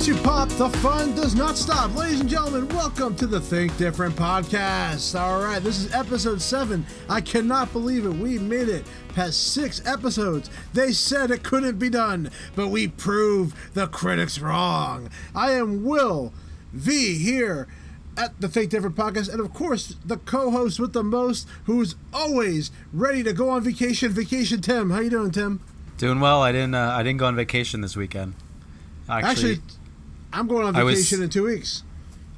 Once you pop, the fun does not stop. Ladies and gentlemen, welcome to the Think Different podcast. All right, this is episode seven. I cannot believe it. We made it past six episodes. They said it couldn't be done, but we proved the critics wrong. I am Will V here at the Think Different podcast, and of course, the co-host with the most, who's always ready to go on vacation. Vacation Tim. How you doing, Tim? Doing well. I didn't. Uh, I didn't go on vacation this weekend. Actually, Actually I'm going on I was- vacation in two weeks.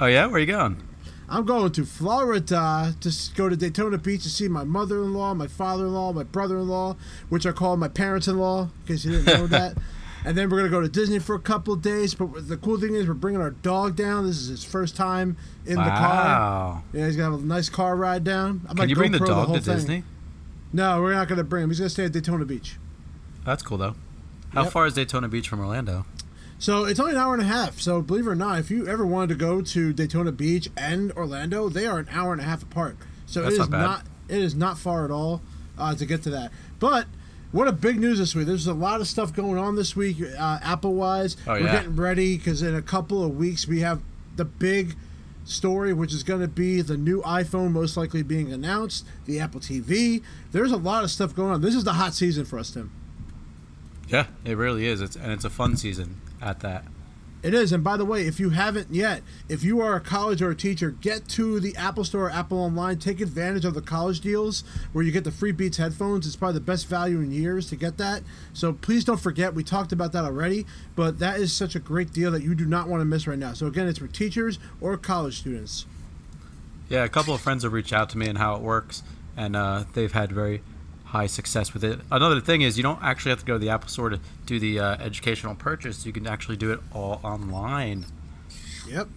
oh yeah, where are you going? I'm going to Florida to go to Daytona Beach to see my mother-in-law, my father-in-law, my brother-in-law, which are called my parents-in-law, in case you didn't know that. And then we're gonna go to Disney for a couple of days. But the cool thing is, we're bringing our dog down. This is his first time in the car. Wow. Yeah, he's gonna have a nice car ride down. I'm Can you bring the dog whole to thing. Disney? No, we're not gonna bring him. He's gonna stay at Daytona Beach. That's cool though. How Yep. far is Daytona Beach from Orlando? So it's only an hour and a half. So believe it or not, if you ever wanted to go to Daytona Beach and Orlando, they are an hour and a half apart. So That's it is not not it is not far at all uh, to get to that. But what a big news this week! There's a lot of stuff going on this week, uh, Apple wise. Oh, We're yeah. getting ready because in a couple of weeks we have the big story, which is going to be the new iPhone most likely being announced, the Apple TV. There's a lot of stuff going on. This is the hot season for us, Tim. Yeah, it really is. It's and it's a fun season at that. It is, and by the way, if you haven't yet, if you are a college or a teacher, get to the Apple Store, or Apple Online, take advantage of the college deals where you get the free Beats headphones. It's probably the best value in years to get that. So please don't forget, we talked about that already, but that is such a great deal that you do not want to miss right now. So again, it's for teachers or college students. Yeah, a couple of friends have reached out to me and how it works, and uh, they've had very high success with it. Another thing is you don't actually have to go to the Apple Store to do the uh, educational purchase. You can actually do it all online. Yep.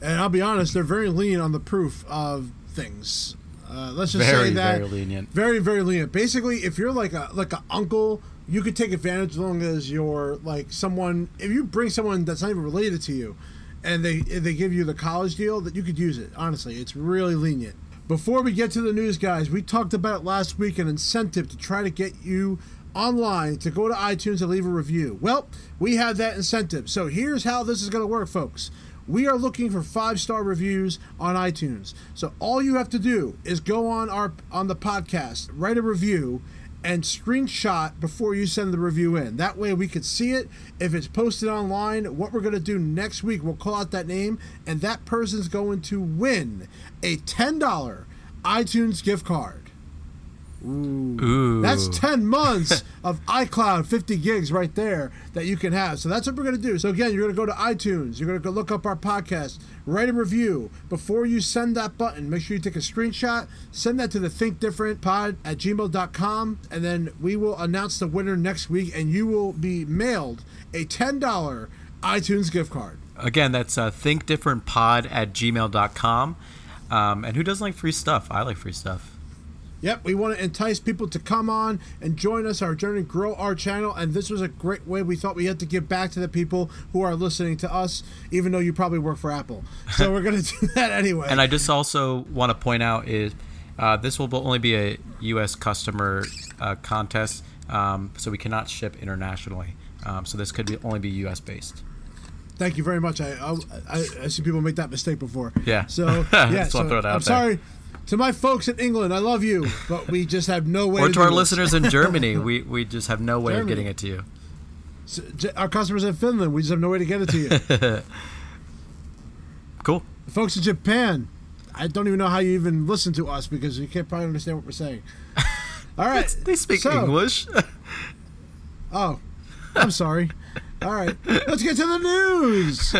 And I'll be honest, they're very lean on the proof of things. Uh, let's just Very, say that very lenient. Very, very lenient. Basically, if you're like a like an uncle, you could take advantage as long as you're like someone. If you bring someone that's not even related to you, and they they give you the college deal, that you could use it. Honestly, it's really lenient. Before we get to the news, guys, we talked about last week an incentive to try to get you online to go to iTunes and leave a review. Well, we have that incentive. So here's how this is going to work, folks. We are looking for five star reviews on iTunes. So all you have to do is go on our on the podcast, write a review, and screenshot before you send the review in. That way we could see it. If it's posted online, what we're going to do next week, we'll call out that name, and that person's going to win a $10 iTunes gift card. Ooh, That's 10 months of iCloud 50 gigs right there that you can have. So that's what we're going to do. So again, you're going to go to iTunes, you're going to go look up our podcast, write a review. Before you send that button, make sure you take a screenshot, send that to the thinkdifferentpod at gmail.com, and then we will announce the winner next week, and you will be mailed a $10 iTunes gift card. Again, that's uh, thinkdifferentpod at gmail.com. Um, and who doesn't like free stuff? I like free stuff. Yep, we want to entice people to come on and join us, our journey, grow our channel, and this was a great way. We thought we had to give back to the people who are listening to us, even though you probably work for Apple. So we're going to do that anyway. And I just also want to point out is uh, this will only be a U.S. customer uh, contest, um, so we cannot ship internationally. Um, so this could be, only be U.S. based. Thank you very much. I, I I I see people make that mistake before. Yeah. So yeah, so throw it out I'm there. sorry to my folks in England. I love you, but we just have no way. Or to to our listeners in Germany, we, we just have no way Germany. of getting it to you. S- J- Our customers in Finland, we just have no way to get it to you. Cool. The folks in Japan, I don't even know how you even listen to us because you can't probably understand what we're saying. All right, They speak so- English. Oh, I'm sorry. All right, let's get to the news.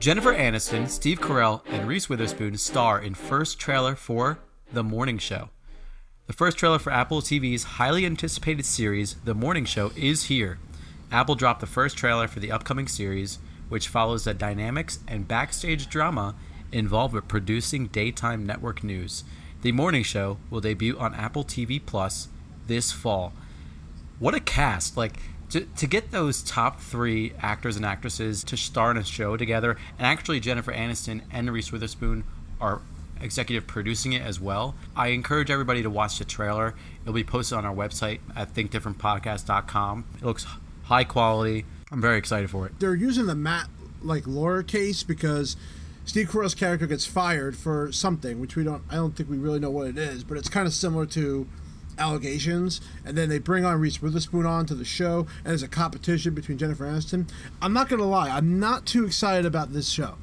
Jennifer Aniston, Steve Carell, and Reese Witherspoon star in first trailer for The Morning Show. The first trailer for Apple TV's highly anticipated series, The Morning Show, is here. Apple dropped the first trailer for the upcoming series, which follows the dynamics and backstage drama involved with producing daytime network news. The Morning Show will debut on Apple TV Plus this fall. What a cast! Like to, to get those top three actors and actresses to star in a show together, and actually Jennifer Aniston and Reese Witherspoon are executive producing it as well. I encourage everybody to watch the trailer. It'll be posted on our website at thinkdifferentpodcast.com. It looks high quality. I'm very excited for it. They're using the Matt like Lauer case because Steve Carell's character gets fired for something, which we don't. I don't think we really know what it is, but it's kind of similar to allegations, and then they bring on Reese Witherspoon on to the show, and there's a competition between Jennifer Aniston. I'm not gonna lie, I'm not too excited about this show.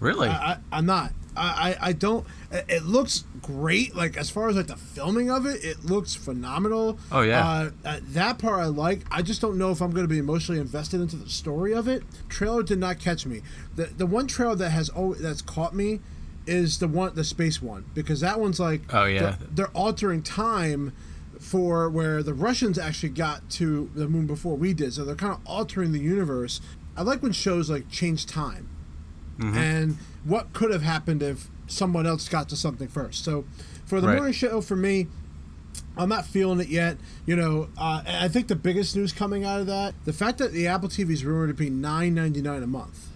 Really? I, I'm not. I, I, I don't. It looks great. Like as far as like the filming of it, it looks phenomenal. Oh, yeah. Uh, uh, that part I like. I just don't know if I'm going to be emotionally invested into the story of it. Trailer did not catch me. The the one trailer that has always, that's caught me is the one the space one because that one's like Oh, yeah. they're, they're altering time for where the Russians actually got to the moon before we did. So they're kind of altering the universe. I like when shows like change time and what could have happened if someone else got to something first. So for the Right. morning show, for me, I'm not feeling it yet. You know, uh, I think the biggest news coming out of that, the fact that the Apple TV is rumored to be nine ninety nine a month,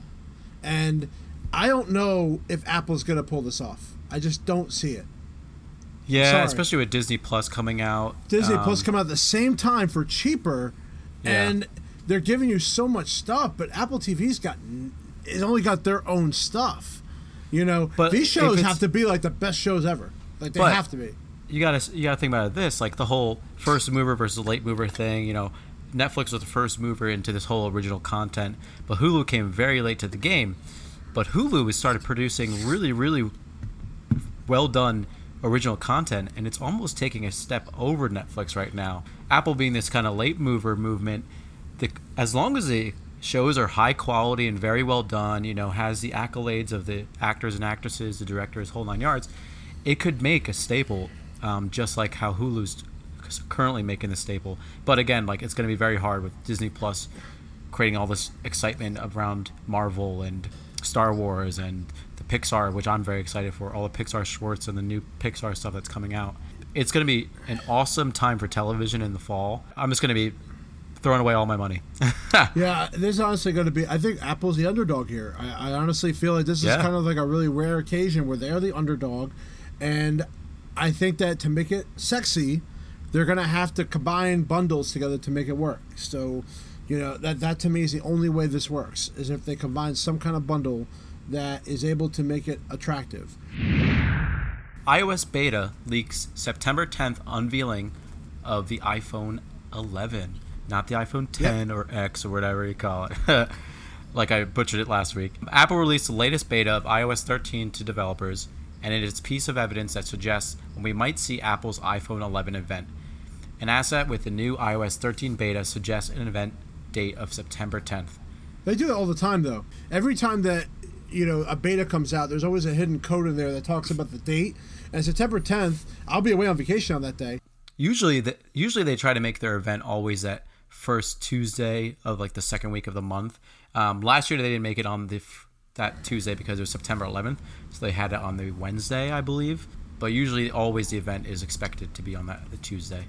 and I don't know if Apple's going to pull this off. I just don't see it. Yeah, sorry. especially with Disney Plus coming out. Disney Um, Plus come out at the same time for cheaper, Yeah. and they're giving you so much stuff. But Apple TV's got it's only got their own stuff. You know, But these shows have to be like the best shows ever. Like they have to be. you gotta you gotta think about this like the whole first mover versus late mover thing you know netflix was the first mover into this whole original content but hulu came very late to the game but hulu has started producing really really well done original content and it's almost taking a step over netflix right now. Apple being this kind of late mover movement the, as long as the shows are high quality and very well done you know has the accolades of the actors and actresses the directors whole nine yards it could make a staple um, just like how hulu's currently making the staple. But again like it's going to be very hard with disney plus creating all this excitement around marvel and star wars and pixar which i'm very excited for all the pixar shorts and the new pixar stuff that's coming out it's going to be an awesome time for television in the fall i'm just going to be throwing away all my money Yeah, this is honestly going to be. I think Apple's the underdog here. I, I honestly feel like this is Yeah. kind of like a really rare occasion where they're the underdog, and I think that to make it sexy, they're going to have to combine bundles together to make it work. So, you know that that to me is the only way this works is if they combine some kind of bundle that is able to make it attractive. iOS beta leaks September 10th unveiling of the iPhone 11, not the iPhone 10 or X or whatever you call it. like I butchered it last week. Apple released the latest beta of iOS 13 to developers, and it is a piece of evidence that suggests we might see Apple's iPhone 11 event. An asset with the new iOS 13 beta suggests an event date of September 10th. They do it all the time, though. Every time that you know a beta comes out, there's always a hidden code in there that talks about the date. And September 10th, I'll be away on vacation on that day. Usually, the, usually they try to make their event always that first Tuesday of like the second week of the month. Um, last year they didn't make it on the that Tuesday because it was September 11th, so they had it on the Wednesday, I believe. But usually, always the event is expected to be on that the Tuesday.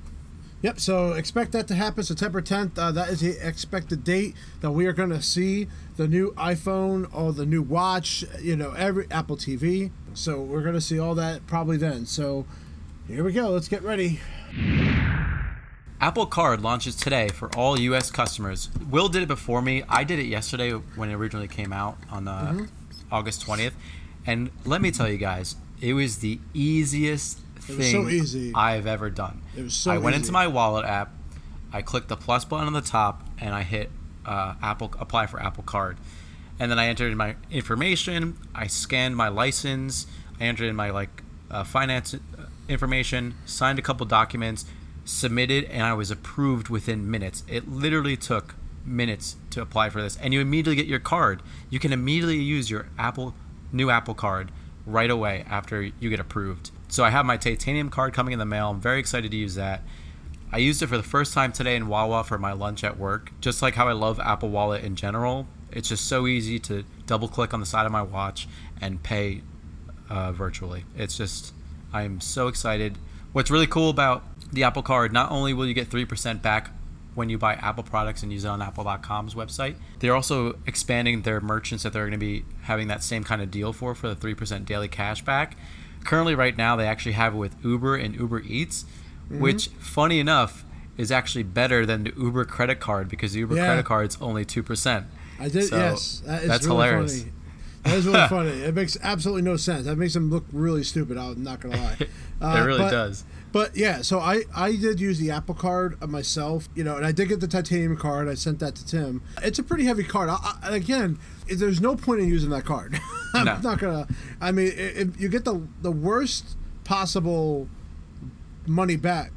Yep. So expect that to happen September 10th. Uh, that is the expected date that we are going to see the new iPhone or the new watch. You know, every Apple TV. So we're going to see all that probably then. So here we go. Let's get ready. Apple Card launches today for all U.S. customers. Will did it before me. I did it yesterday when it originally came out on uh, August 20th. And let me tell you guys, it was the easiest thing so easy. I've ever done. It was so I went easy. into my wallet app, I clicked the plus button on the top, and I hit uh, Apple apply for Apple Card. And then I entered in my information. I scanned my license. I entered in my like uh, finance uh, information. Signed a couple documents. Submitted, and I was approved within minutes. It literally took minutes to apply for this, and you immediately get your card. You can immediately use your Apple new Apple Card right away after you get approved. So I have my titanium card coming in the mail. I'm very excited to use that. I used it for the first time today in Wawa for my lunch at work. Just like how I love Apple Wallet in general, it's just so easy to double click on the side of my watch and pay uh, virtually. It's just, I'm so excited. What's really cool about the Apple Card, not only will you get 3% back when you buy Apple products and use it on Apple.com's website, they're also expanding their merchants that they're going to be having that same kind of deal for, for the 3% daily cash back. Currently right now they actually have it with Uber and Uber Eats, Mm-hmm. which funny enough is actually better than the Uber credit card because the Uber Yeah. credit card's only two percent. I did. So, yes, that is that's really hilarious. Funny. That is really funny. It makes absolutely no sense. That makes them look really stupid. I'm not gonna lie. Uh, it really but- does. But yeah, so I I did use the Apple card myself, you know, and I did get the titanium card. I sent that to Tim. It's a pretty heavy card. I, I, again, there's no point in using that card. I'm No. not gonna. I mean, if you get the the worst possible money back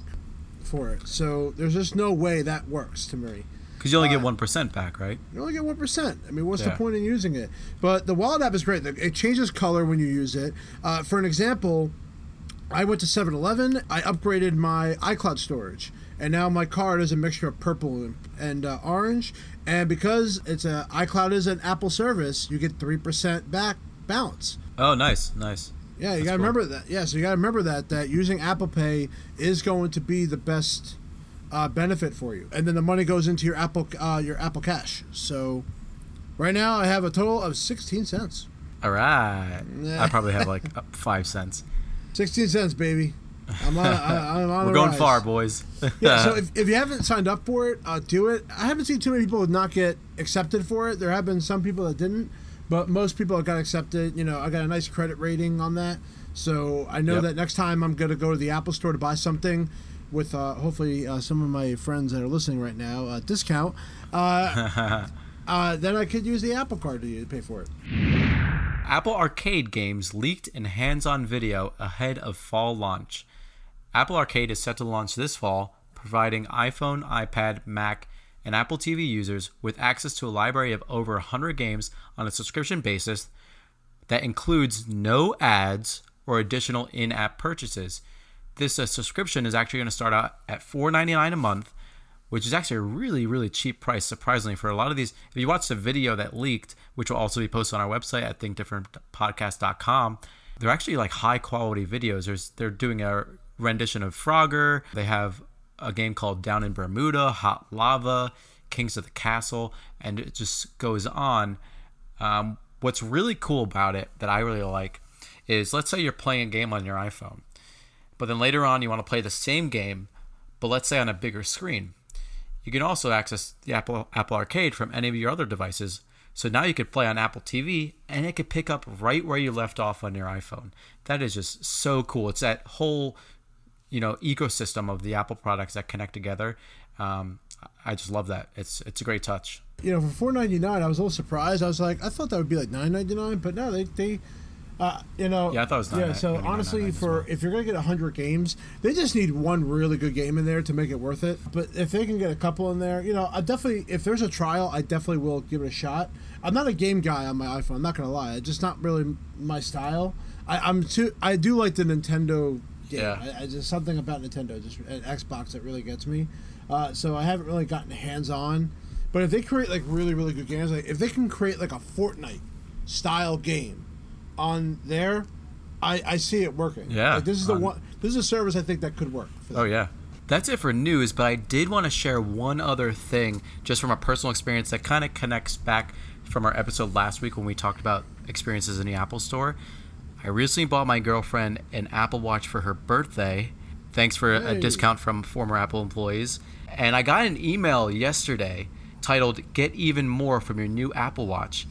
for it, so there's just no way that works to me. Because you only Uh, get one percent back, right? You only get one percent. I mean, what's the point in using it? But the wallet app is great. It changes color when you use it. Uh, for an example, I went to 7-Eleven. I upgraded my iCloud storage, and now my card is a mixture of purple and, and uh, orange. And because it's a iCloud is an Apple service, you get three percent back balance. Oh, nice, nice. Yeah, you That's gotta cool. remember that. Yeah, so you gotta remember that that using Apple Pay is going to be the best uh, benefit for you, and then the money goes into your Apple uh, your Apple Cash. So right now I have a total of sixteen cents. All right. I probably have like five cents. Sixteen cents, baby. I'm on. I, I'm on We're going rise. far, boys. Yeah. So if, if you haven't signed up for it, uh, do it. I haven't seen too many people not get accepted for it. There have been some people that didn't, but most people have got accepted. You know, I got a nice credit rating on that, so I know Yep. that next time I'm gonna go to the Apple Store to buy something with uh, hopefully uh, some of my friends that are listening right now uh, discount. Uh, uh, then I could use the Apple Card to pay for it. Apple Arcade games leaked in hands-on video ahead of fall launch. Apple Arcade is set to launch this fall, providing iPhone, iPad, Mac, and Apple TV users with access to a library of over 100 games on a subscription basis that includes no ads or additional in-app purchases. This uh, subscription is actually going to start out at $4.99 a month, which is actually a really, really cheap price, surprisingly, for a lot of these. If you watch the video that leaked, which will also be posted on our website at thinkdifferentpodcast.com, they're actually like high quality videos. There's they're doing a rendition of Frogger. They have a game called Down in Bermuda, Hot Lava, Kings of the Castle, and it just goes on. Um, what's really cool about it that I really like is let's say you're playing a game on your iPhone, but then later on you want to play the same game, but let's say on a bigger screen. You can also access the Apple Apple Arcade from any of your other devices. So now you could play on Apple TV and it could pick up right where you left off on your iPhone. That is just so cool. It's that whole you know ecosystem of the Apple products that connect together. Um, I just love that. It's it's a great touch. you know, for four ninety nine, I was a little surprised. I was like, I thought that would be like nine ninety nine, but no, they they, uh, you know, Yeah, I thought it was yeah. 9.99 So honestly, for well. if you're gonna get hundred games, they just need one really good game in there to make it worth it. But if they can get a couple in there, you know, I definitely, if there's a trial, I definitely will give it a shot. I'm not a game guy on my iPhone. I'm not gonna lie, it's just not really my style. I, I'm too. I do like the Nintendo game. Yeah. I, I just something about Nintendo, just and Xbox that really gets me. Uh, so I haven't really gotten hands on. But if they create like really really good games, like if they can create like a Fortnite style game on there, I, I see it working. Yeah, like, this is the on- one. This is a service I think that could work. Oh yeah. That's it for news, but I did want to share one other thing just from a personal experience that kind of connects back from our episode last week when we talked about experiences in the Apple Store. I recently bought my girlfriend an Apple Watch for her birthday. Thanks for a discount from former Apple employees. And I got an email yesterday titled Get Even More from Your New Apple Watch.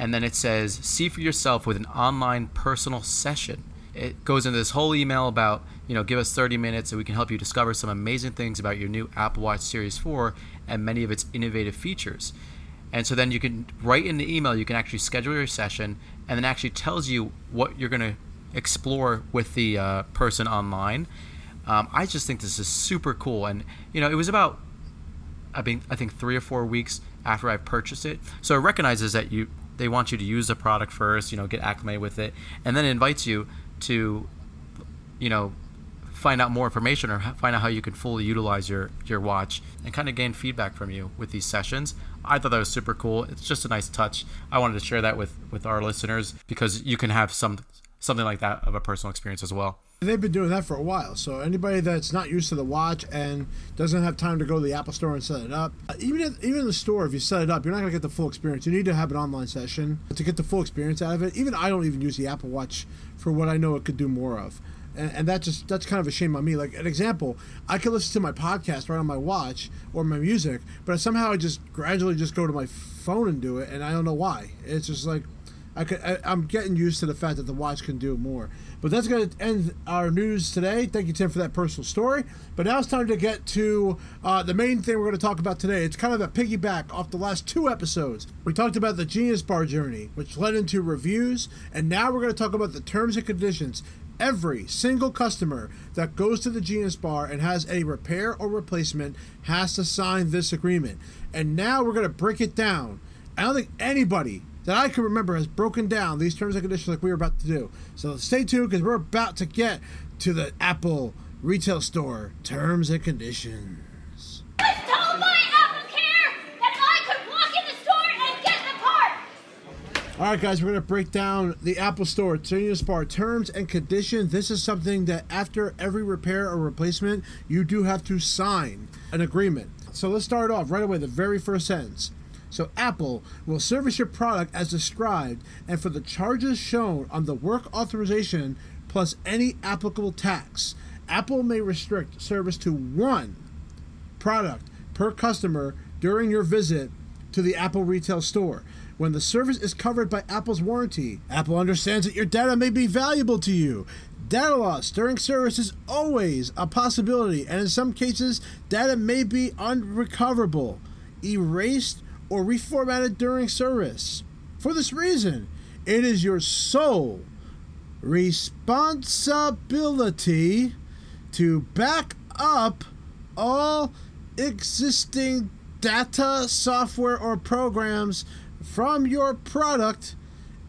And then it says, See for yourself with an online personal session. It goes into this whole email about, you know, give us 30 minutes and we can help you discover some amazing things about your new Apple Watch Series 4 and many of its innovative features. And so then you can write in the email, you can actually schedule your session and then actually tells you what you're going to explore with the uh, person online. Um, I just think this is super cool. And, you know, it was about I mean, I think three or four weeks after I purchased it. So it recognizes that you they want you to use the product first, you know, get acclimated with it, and then it invites you to, you know, find out more information or find out how you can fully utilize your your watch and kind of gain feedback from you with these sessions. I thought that was super cool. It's just a nice touch. I wanted to share that with with our listeners because you can have some something like that of a personal experience as well. They've been doing that for a while. So anybody that's not used to the watch and doesn't have time to go to the Apple Store and set it up, uh, even if, even in the store, if you set it up, you're not to get the full experience. You need to have an online session to get the full experience out of it. Even I don't even use the Apple Watch for what I know it could do more of. And, and that just that's kind of a shame on me. Like an example, I could listen to my podcast right on my watch or my music, but somehow I just gradually just go to my phone and do it, and I don't know why. It's just like I could, I, I'm getting used to the fact that the watch can do more. But that's going to end our news today. Thank you, Tim, for that personal story. But now it's time to get to uh, the main thing we're going to talk about today. It's kind of a piggyback off the last two episodes. We talked about the Genius Bar journey, which led into reviews, and now we're going to talk about the terms and conditions. Every single customer that goes to the Genius Bar and has a repair or replacement has to sign this agreement. And now we're going to break it down. I don't think anybody that I can remember has broken down these terms and conditions like we were about to do. So stay tuned because we're about to get to the Apple retail store terms and conditions. I told my Apple Care that I could walk in the store and get the part. All right, guys, we're going to break down the Apple Store Genius Bar terms and conditions. This is something that after every repair or replacement, you do have to sign an agreement. So let's start off right away, the very first sentence. So Apple will service your product as described and for the charges shown on the work authorization plus any applicable tax. Apple may restrict service to one product per customer during your visit to the Apple retail store. When the service is covered by Apple's warranty, Apple understands that your data may be valuable to you. Data loss during service is always a possibility, and in some cases, data may be unrecoverable, erased, or reformatted during service. For this reason, it is your sole responsibility to back up all existing data, software, or programs from your product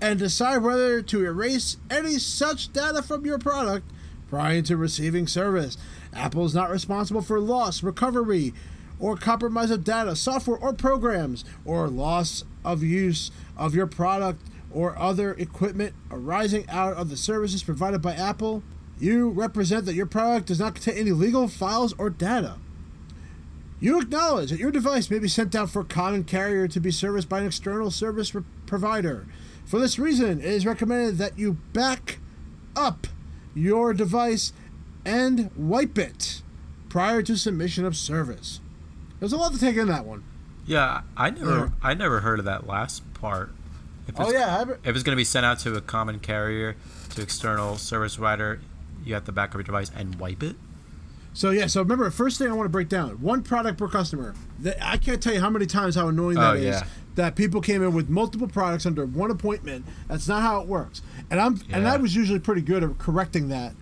and decide whether to erase any such data from your product prior to receiving service. Apple is not responsible for loss, recovery, or compromise of data, software, or programs, or loss of use of your product or other equipment arising out of the services provided by Apple. You represent that your product does not contain any legal files or data. You acknowledge that your device may be sent out for common carrier to be serviced by an external service re- provider. For this reason, it is recommended that you back up your device and wipe it prior to submission of service. There's a lot to take in that one. Yeah, I never, Yeah. I never heard of that last part. If Oh yeah, I, If it's going to be sent out to a common carrier, to external service provider, you have to back up your device and wipe it. So yeah, so remember, first thing I want to break down: one product per customer. That- I can't tell you how many times how annoying Oh, that is. yeah. That people came in with multiple products under one appointment. That's not how it works. And I'm and I was usually pretty good at correcting that.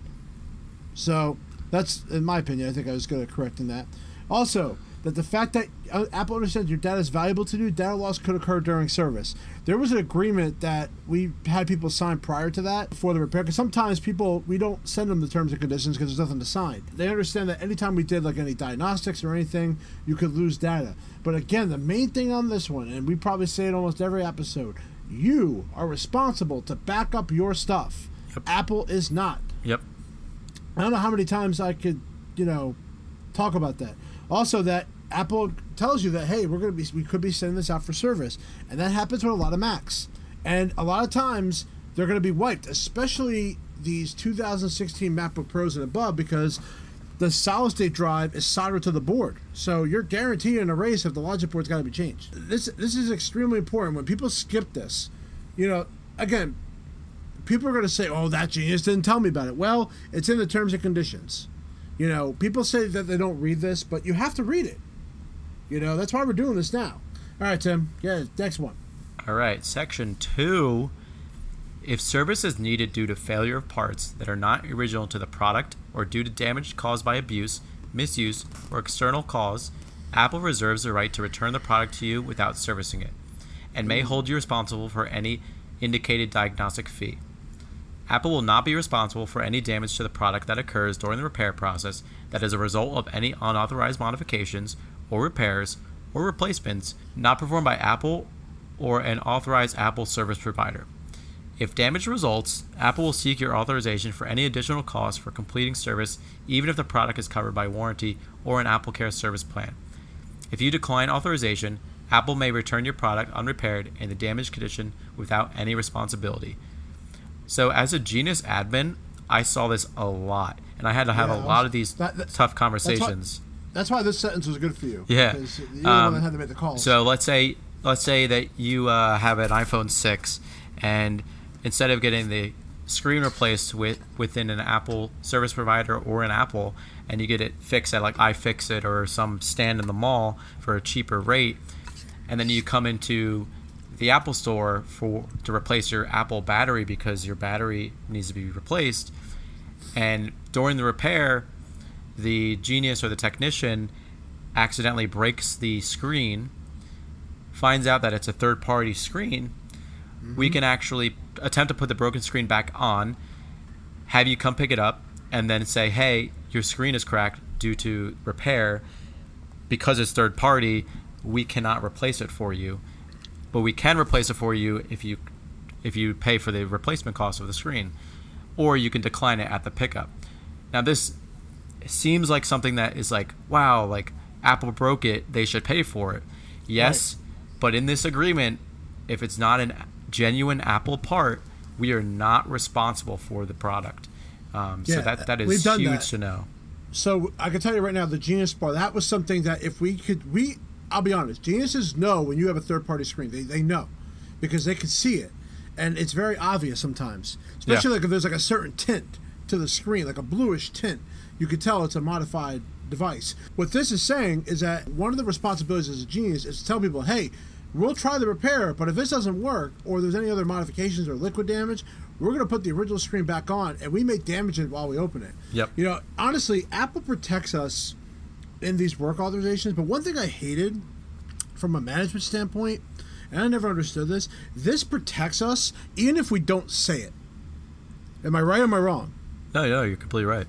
So that's in my opinion. I think I was good at correcting that. Also, that the fact that uh, Apple understands your data is valuable to you, data loss could occur during service. There was an agreement that we had people sign prior to that for the repair. Because sometimes people we don't send them the terms and conditions because there's nothing to sign. They understand that anytime we did like any diagnostics or anything, you could lose data. But again, the main thing on this one, and we probably say it almost every episode, you are responsible to back up your stuff. Yep. Apple is not. Yep. I don't know how many times I could, you know, talk about that. Also, that Apple tells you that hey, we're gonna be we could be sending this out for service, and that happens with a lot of Macs, and a lot of times they're gonna be wiped, especially these 2016 MacBook Pros and above, because the solid state drive is soldered to the board, so you're guaranteed an erase if the logic board's got to be changed. This this is extremely important. When people skip this, you know, again, people are going to say, "Oh, that genius didn't tell me about it." Well, it's in the terms and conditions. You know, people say that they don't read this, but you have to read it. You know, that's why we're doing this now. All right, Tim. Yeah, next one. All right, section two. If service is needed due to failure of parts that are not original to the product or due to damage caused by abuse, misuse, or external cause, Apple reserves the right to return the product to you without servicing it and may mm-hmm. hold you responsible for any indicated diagnostic fee. Apple will not be responsible for any damage to the product that occurs during the repair process that is a result of any unauthorized modifications or repairs or replacements not performed by Apple or an authorized Apple service provider. If damage results, Apple will seek your authorization for any additional costs for completing service, even if the product is covered by warranty or an Apple Care service plan. If you decline authorization, Apple may return your product unrepaired in the damaged condition without any responsibility. So, as a Genius admin, I saw this a lot, and I had to have Yeah, a lot was- of these that- that- tough conversations. That's why this sentence was good for you. Yeah. Because you're the Um, one that had to make the calls. So let's say let's say that you uh, have an iPhone six, and instead of getting the screen replaced with within an Apple service provider or an Apple, and you get it fixed at like iFixit or some stand in the mall for a cheaper rate, and then you come into the Apple store for to replace your Apple battery because your battery needs to be replaced, and during the repair, the genius or the technician accidentally breaks the screen, finds out that it's a third party screen, we mm-hmm. can actually attempt to put the broken screen back on, have you come pick it up, and then say, hey, your screen is cracked due to repair. Because it's third party, we cannot replace it for you. But we can replace it for you if you if you pay for the replacement cost of the screen. Or you can decline it at the pickup. Now this seems like something that is like, wow, like Apple broke it, they should pay for it. Yes, but in this agreement, if it's not a genuine Apple part, we are not responsible for the product. Um, Yeah, so that that is huge that. to know. So I can tell you right now, the Genius Bar, that was something that if we could, we, I'll be honest, geniuses know when you have a third party screen. They, they know because they can see it. And it's very obvious sometimes, especially Yeah. like if there's like a certain tint to the screen, like a bluish tint. You could tell it's a modified device. What this is saying is that one of the responsibilities as a genius is to tell people, hey, we'll try the repair, but if this doesn't work or there's any other modifications or liquid damage, we're going to put the original screen back on and we may damage it while we open it. Yep. You know, honestly, Apple protects us in these work authorizations, but one thing I hated from a management standpoint, and I never understood this, this protects us even if we don't say it. Am I right or am I wrong? No, no, you're completely right.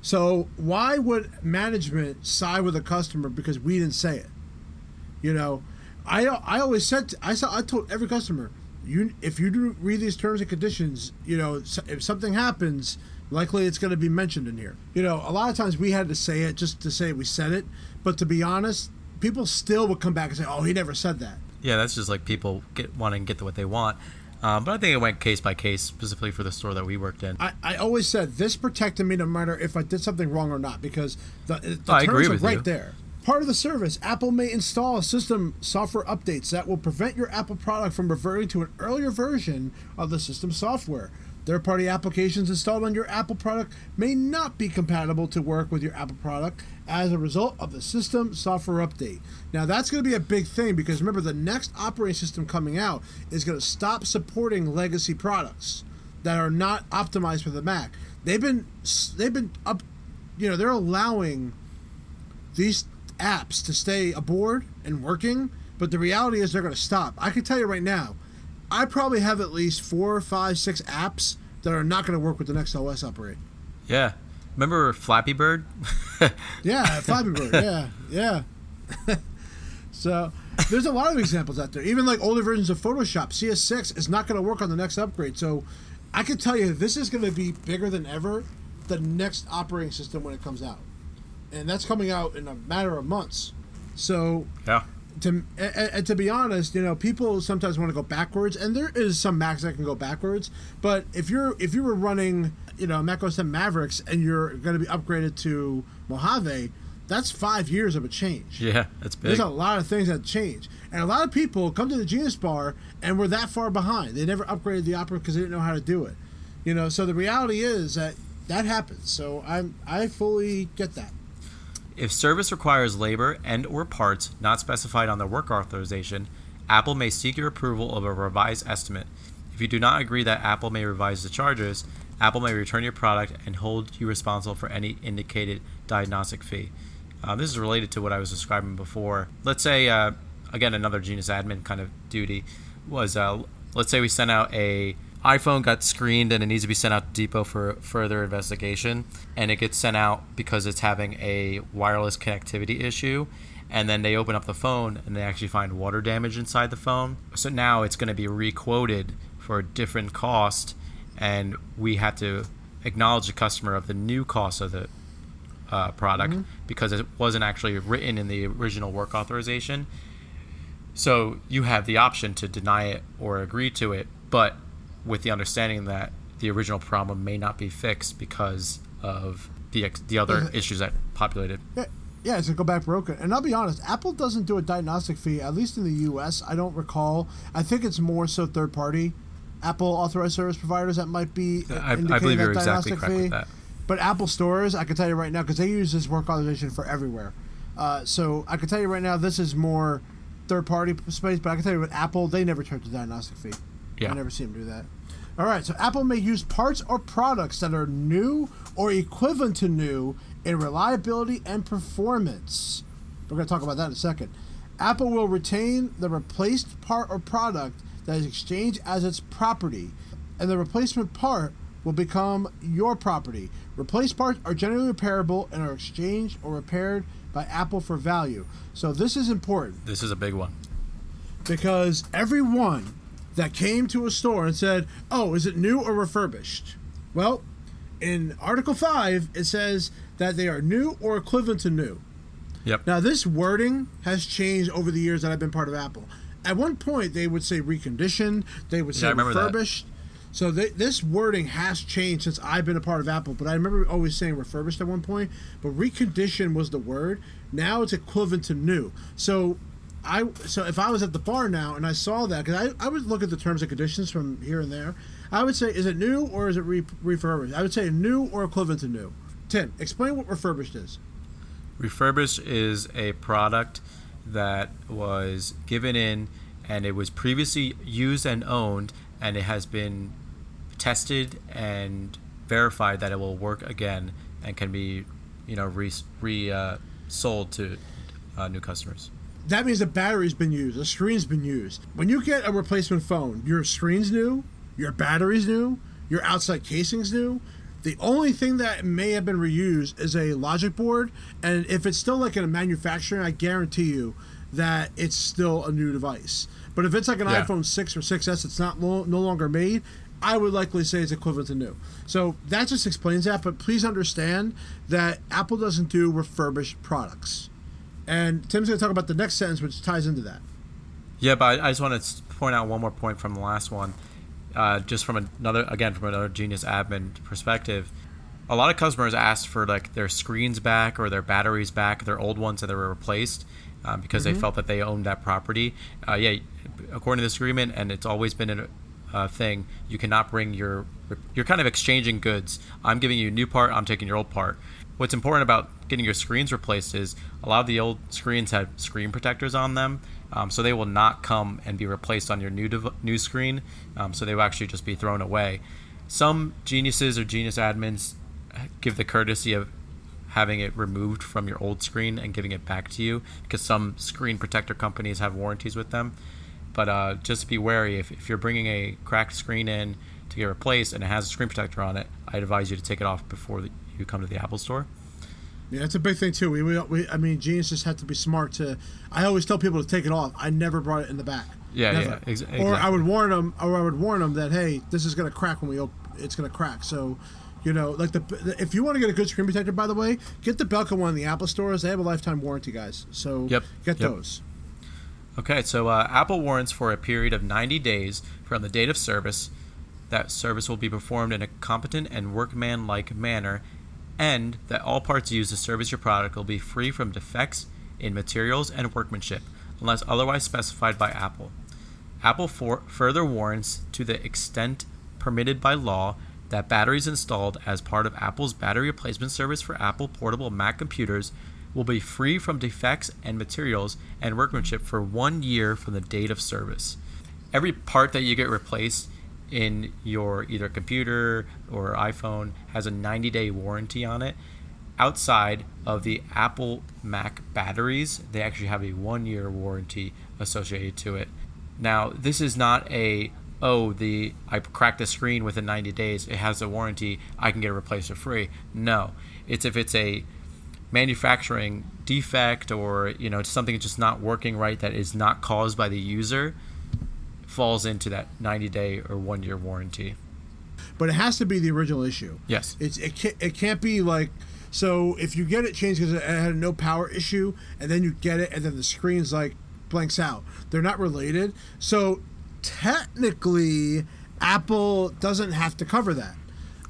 So why would management side with a customer because we didn't say it? You know, I I always said to, I saw I told every customer you if you do read these terms and conditions, you know if something happens, likely it's going to be mentioned in here. You know, a lot of times we had to say it just to say we said it, but to be honest, people still would come back and say, "Oh, he never said that." Yeah, that's just like people get wanting to get what they want. Um, but I think it went case by case, specifically for the store that we worked in. I, I always said this protected me no matter if I did something wrong or not because the, the Oh, terms are right you. there. Part of the service, Apple may install system software updates that will prevent your Apple product from reverting to an earlier version of the system software. Third party applications installed on your Apple product may not be compatible to work with your Apple product as a result of the system software update. Now, that's going to be a big thing because remember, the next operating system coming out is going to stop supporting legacy products that are not optimized for the Mac. They've been they've been up, you know, they're allowing these apps to stay aboard and working, but the reality is they're going to stop. I can tell you right now, I probably have at least four, five, six apps that are not going to work with the next OS upgrade. yeah. Remember Flappy Bird? Yeah, Flappy Bird. Yeah, yeah. so there's a lot of examples out there. Even like older versions of Photoshop, CS6 is not going to work on the next upgrade. So I can tell you this is going to be bigger than ever. The next operating system when it comes out, and that's coming out in a matter of months. So yeah. To and, and to be honest, you know, people sometimes want to go backwards, and there is some Macs that can go backwards. But if you're if you were running, you know, Mac OS 10 Mavericks, and you're going to be upgraded to Mojave, that's five years of a change. Yeah, that's big. There's a lot of things that change, and a lot of people come to the Genius Bar and were that far behind. They never upgraded the Opera because they didn't know how to do it. You know, so the reality is that that happens. So I'm I fully get that. If service requires labor and or parts not specified on the work authorization, Apple may seek your approval of a revised estimate. If you do not agree that Apple may revise the charges, Apple may return your product and hold you responsible for any indicated diagnostic fee. Um, this is related to what I was describing before. Let's say, uh, again, another Genius admin kind of duty was, uh, let's say we sent out a iPhone got screened and it needs to be sent out to Depot for further investigation, and it gets sent out because it's having a wireless connectivity issue. And then they open up the phone and they actually find water damage inside the phone. So now it's going to be requoted for a different cost, and we had to acknowledge the customer of the new cost of the uh, product because it wasn't actually written in the original work authorization. So you have the option to deny it or agree to it, but with the understanding that the original problem may not be fixed because of the ex- the other issues that populated. Yeah, yeah, it's gonna go back broken. And I'll be honest, Apple doesn't do a diagnostic fee, at least in the U.S. I don't recall. I think it's more so third party Apple authorized service providers that might be. I, I believe that you're exactly correct fee. with that. But Apple stores, I can tell you right now, because they use this work authorization for everywhere. Uh, so I can tell you right now, this is more third party space. But I can tell you with Apple, they never charge a diagnostic fee. Yeah. I never see them do that. All right, so Apple may use parts or products that are new or equivalent to new in reliability and performance. We're going to talk about that in a second. Apple will retain the replaced part or product that is exchanged as its property, and the replacement part will become your property. Replaced parts are generally repairable and are exchanged or repaired by Apple for value. So this is important This is a big one. because everyone that came to a store and said, "Oh, is it new or refurbished?" Well, in Article 5, it says that they are new or equivalent to new. Yep. Now, this wording has changed over the years that I've been part of Apple. At one point, they would say reconditioned, they would say Yeah, remember that. refurbished. So they, this wording has changed since I've been a part of Apple. But I remember always saying refurbished at one point. But reconditioned was the word. Now it's equivalent to new. So I so if I was at the bar now and I saw that because I, I would look at the terms and conditions from here and there. I would say is it new or is it re- refurbished? I would say new or equivalent to new. Tim, explain what refurbished is. Refurbished is a product that was given in and it was previously used and owned and it has been tested and verified that it will work again and can be you know re, re uh, sold to uh, new customers that means the battery's been used, the screen's been used. When you get a replacement phone, your screen's new, your battery's new, your outside casing's new. The only thing that may have been reused is a logic board, and if it's still like in a manufacturing, I guarantee you that it's still a new device. But if it's like an Yeah. iPhone 6 or 6S, it's not lo- no longer made. I would likely say it's equivalent to new. So that just explains that. But please understand that Apple doesn't do refurbished products. And Tim's going to talk about the next sentence, which ties into that. Yeah, but I, I just want to point out one more point from the last one, uh, just from another again from another Genius admin perspective. A lot of customers asked for like their screens back or their batteries back, their old ones that they were replaced, um, because they felt that they owned that property. Uh, yeah, according to this agreement, and it's always been a uh, thing, you cannot bring your you're kind of exchanging goods. I'm giving you a new part, I'm taking your old part. What's important about getting your screens replaced is a lot of the old screens have screen protectors on them, um, so they will not come and be replaced on your new dev- new screen. Um, so they will actually just be thrown away. Some geniuses or genius admins give the courtesy of having it removed from your old screen and giving it back to you because some screen protector companies have warranties with them. But uh, just be wary if, if you're bringing a cracked screen in to get replaced and it has a screen protector on it, I advise you to take it off before the, you come to the Apple Store. Yeah, it's a big thing too. We, we, we I mean, Genius just had to be smart to. I always tell people to take it off. I never brought it in the back. Yeah, Never. yeah, ex- Or I would warn them, or I would warn them that hey, this is gonna crack when we open. it's gonna crack. So, you know, like the, if you want to get a good screen protector, by the way, get the Belkin one in the Apple stores. They have a lifetime warranty, guys. So Yep, get yep. those. Okay, so uh, Apple warrants for a period of 90 days from the date of service that service will be performed in a competent and workman-like manner, and that all parts used to service your product will be free from defects in materials and workmanship, unless otherwise specified by Apple. Apple for- further warrants to the extent permitted by law that batteries installed as part of Apple's battery replacement service for Apple portable Mac computers will be free from defects and materials and workmanship for one year from the date of service. Every part that you get replaced in your either computer or iPhone has a 90 day warranty on it. Outside of the Apple Mac batteries, they actually have a one year warranty associated to it. Now, this is not a oh the I cracked the screen within 90 days. It has a warranty. I can get it replaced for free. No, it's if it's a manufacturing defect or you know something just not working right that is not caused by the user. Falls into that 90 day or one year warranty. but it has to be the original issue. Yes. It's it can't it can't be like so if you get it changed because it had a no power issue and then you get it and then the screen's like blanks out. They're not related. So technically Apple doesn't have to cover that.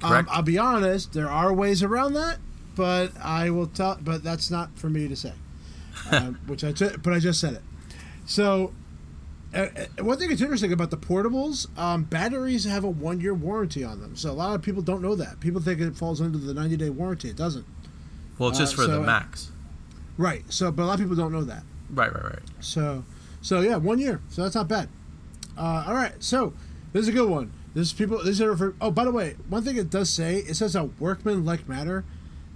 Um. I'll be honest, there are ways around that, but I will tell but that's not for me to say. um, which I ju- but I just said it. So uh, uh, one thing that's interesting about the portables, um, batteries have a one year warranty on them. So a lot of people don't know that. People think it falls under the 90 day warranty. It doesn't. Well, it's just Uh, for the so, uh, Macs. Right. So, but a lot of people don't know that. Right, right, right. So, so yeah, one year. So that's not bad. Uh, all right. So this is a good one. This is people. Are for. Oh, by the way, one thing it does say it says a workman like matter.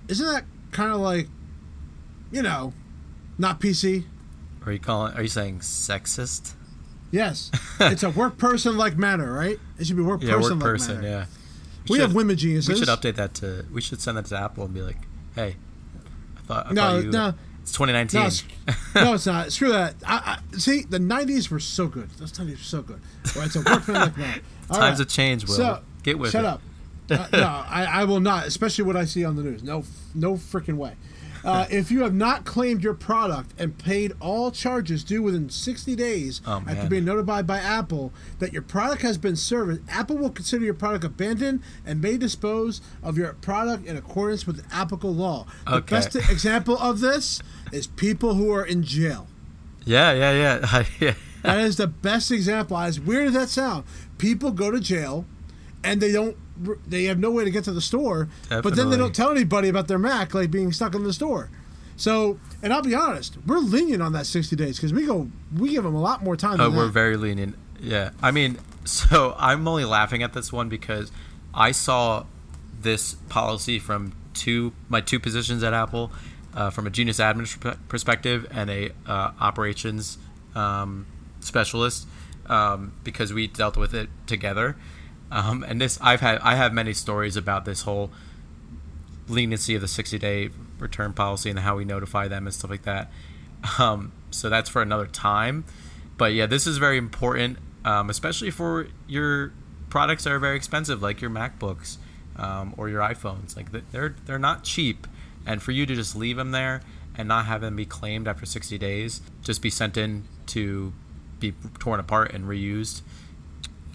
Isn't that kind of like, you know, not PC? Are you calling? Are you saying sexist? Yes, it's a work person like matter, right? It should be work Yeah, person work like person. matter. Yeah. We should- have women geniuses. We should update that to. We should send that to Apple and be like, "Hey, I thought, I No, thought you, no. it's 2019." No, it's, no, it's not. Screw that. I, I, see, the '90s were so good. Those '90s were so good. It's a workman like matter. All Times right. have changed. Will So, get with shut it. up. Uh, no, I, I will not. Especially what I see on the news. No, no freaking way. Uh, if you have not claimed your product and paid all charges due within 60 days Oh, after being notified by Apple that your product has been serviced, Apple will consider your product abandoned and may dispose of your product in accordance with applicable law. The Okay. best example of this is people who are in jail. Yeah, yeah, yeah, yeah. That is the best example. As weird as that sound, people go to jail, and they don't. They have no way to get to the store, but then they don't tell anybody about their Mac, like being stuck in the store. So, and I'll be honest, we're lenient on that sixty days because we go, we give them a lot more time. Oh, than we're that. very lenient. Yeah, I mean, so I'm only laughing at this one because I saw this policy from two my two positions at Apple, uh, from a Genius admin perspective and a uh, operations um, specialist, um, because we dealt with it together. Um, and this I've had I have many stories about this whole leniency of the 60 day return policy and how we notify them and stuff like that. Um, so that's for another time. But yeah, this is very important, um, especially for your products that are very expensive, like your MacBooks um, or your iPhones. Like they're they're not cheap, and for you to just leave them there and not have them be claimed after 60 days, just be sent in to be torn apart and reused,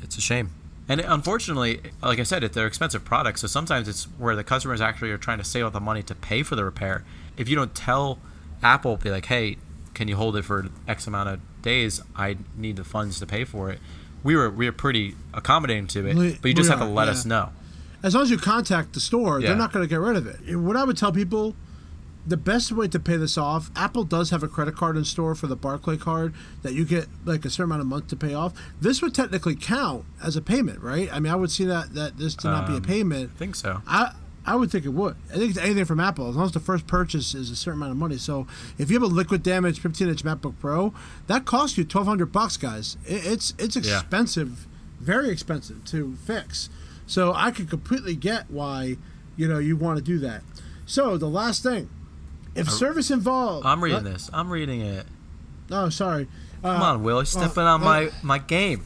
it's a shame. And unfortunately, like I said, they're expensive products, so sometimes it's where the customers actually are trying to save up the money to pay for the repair. If you don't tell Apple, be like, hey, can you hold it for X amount of days? I need the funds to pay for it. We were we were pretty accommodating to it, but you just we have to let yeah. us know. as long as you contact the store, Yeah. they're not going to get rid of it. What I would tell people, the best way to pay this off, Apple does have a credit card in store for the Barclay card that you get like a certain amount of month to pay off. This would technically count as a payment, right? I mean, I would see that that this to not be a Um, payment. I think so. I I would think it would. I think it's anything from Apple, as long as the first purchase is a certain amount of money. So if you have a liquid damage 15 inch MacBook Pro, that costs you 1,200 bucks, guys. It, it's it's Yeah. expensive, very expensive to fix. So I could completely get why you know you want to do that. So the last thing, if service involved, I'm reading uh, this. I'm reading it. Oh, sorry. Uh, Come on, Will. You're stepping uh, on my my game.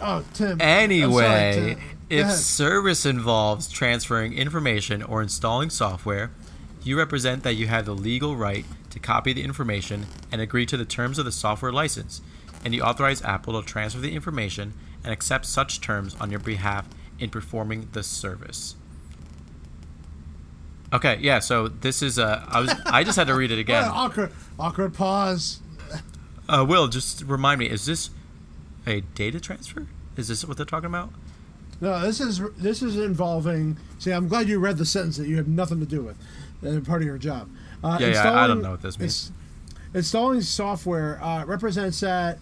Oh, Tim. I'm sorry, Anyway, Tim. If service involves transferring information or installing software, you represent that you have the legal right to copy the information and agree to the terms of the software license, and you authorize Apple to transfer the information and accept such terms on your behalf in performing the service. Okay, yeah. So this is uh, I was I just had to read it again. awkward, awkward pause. Uh, Will, just remind me, is this a data transfer? Is this what they're talking about? No, this is this is involving. See, I'm glad you read the sentence that you have nothing to do with, uh, part of your job. Uh, Yeah, yeah, I- I don't know what this means. installing software uh, represents that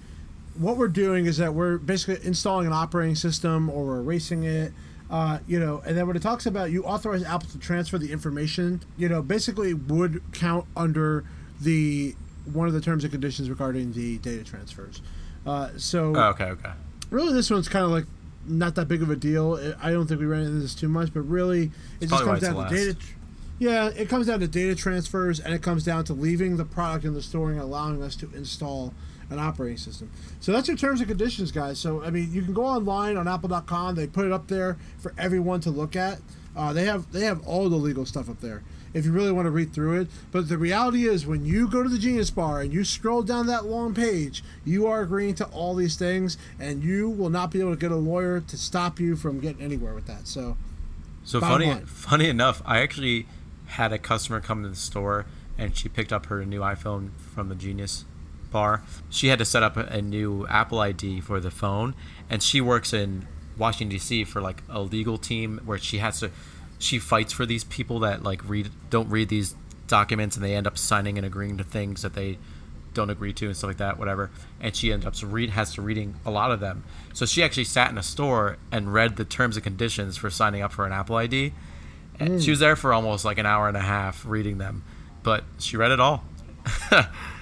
what we're doing is that we're basically installing an operating system or we're erasing it. Uh, you know, and then when it talks about you authorize Apple to transfer the information, you know, basically would count under the one of the terms and conditions regarding the data transfers. Uh, so Oh, okay, okay. really this one's kind of like not that big of a deal I- don't think we ran into this too much but really it just probably comes down to last. data tr- Yeah, it comes down to data transfers, and it comes down to leaving the product in the store and allowing us to install an operating system. So that's your terms and conditions, guys. So I mean, you can go online on Apple.com. They put it up there for everyone to look at. Uh, they have they have all the legal stuff up there if you really want to read through it. But the reality is, when you go to the Genius Bar and you scroll down that long page, you are agreeing to all these things, and you will not be able to get a lawyer to stop you from getting anywhere with that. So, So funny, line. funny enough, I actually had a customer come to the store and she picked up her new iPhone from the Genius bar. She had to set up a, new Apple ID for the phone, and she works in Washington D.C. for like a legal team where she has to, she fights for these people that like read don't read these documents and they end up signing and agreeing to things that they don't agree to and stuff like that, whatever. And she ends up read has to reading a lot of them. So she actually sat in a store and read the terms and conditions for signing up for an Apple ID. And hmm. she was there for almost like an hour and a half reading them, but she read it all.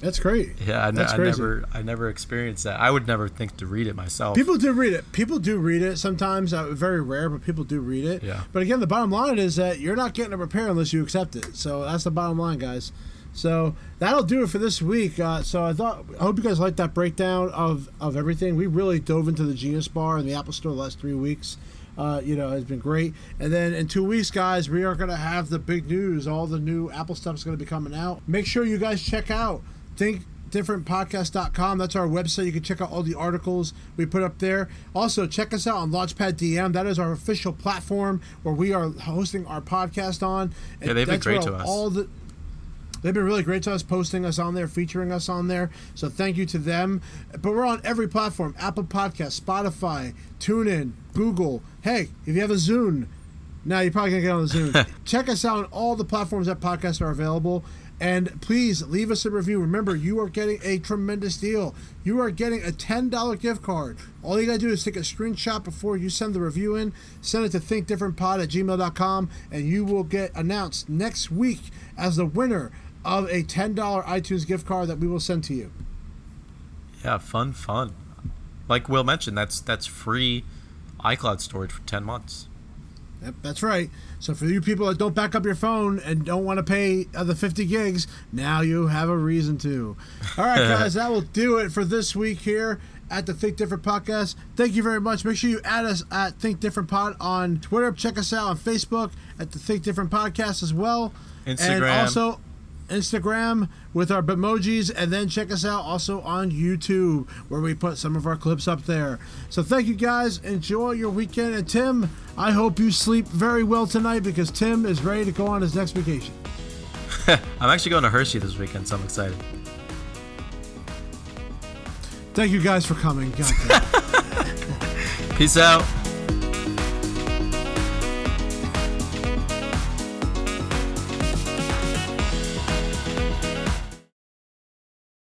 that's great. Yeah, I, That's I crazy. never, I never experienced that. I would never think to read it myself. People do read it. People do read it sometimes. Uh, very rare, but people do read it. Yeah. But again, the bottom line is that you're not getting a repair unless you accept it. So that's the bottom line, guys. So that'll do it for this week. Uh, so I thought, I hope you guys liked that breakdown of of everything. We really dove into the Genius Bar and the Apple Store the last three weeks. Uh, you know, has been great. And then in two weeks, guys, we are going to have the big news. All the new Apple stuff is going to be coming out. Make sure you guys check out Think differentpodcast.com that's our website you can check out all the articles we put up there also check us out on launchpad dm that is our official platform where we are hosting our podcast on And Yeah, they've been great to us. all the They've been really great to us, posting us on there, featuring us on there. So thank you to them. But we're on every platform: Apple Podcast, Spotify, TuneIn, Google. Hey, if you have a Zune, now you're probably gonna get on the Zune. Check us out on all the platforms that podcasts are available. And please leave us a review. Remember, you are getting a tremendous deal. You are getting a $10 gift card. All you got to do is take a screenshot before you send the review in, send it to thinkdifferentpod at gmail.com, and you will get announced next week as the winner of a $10 iTunes gift card that we will send to you. yeah, fun, fun. Like Will mentioned, that's that's free iCloud storage for ten months. Yep, that's right. So for you people that don't back up your phone and don't want to pay the 50 gigs, now you have a reason to. All right, guys, that will do it for this week here at the Think Different podcast. Thank you very much. Make sure you add us at Think Different Pod on Twitter. Check us out on Facebook at the Think Different podcast as well. And Instagram. also Instagram with our Bitmojis, and then check us out also on YouTube where we put some of our clips up there. So thank you guys. Enjoy your weekend. And Tim, I hope you sleep very well tonight because Tim is ready to go on his next vacation. I'm actually going to Hershey this weekend, so I'm excited. Thank you guys for coming. Peace out.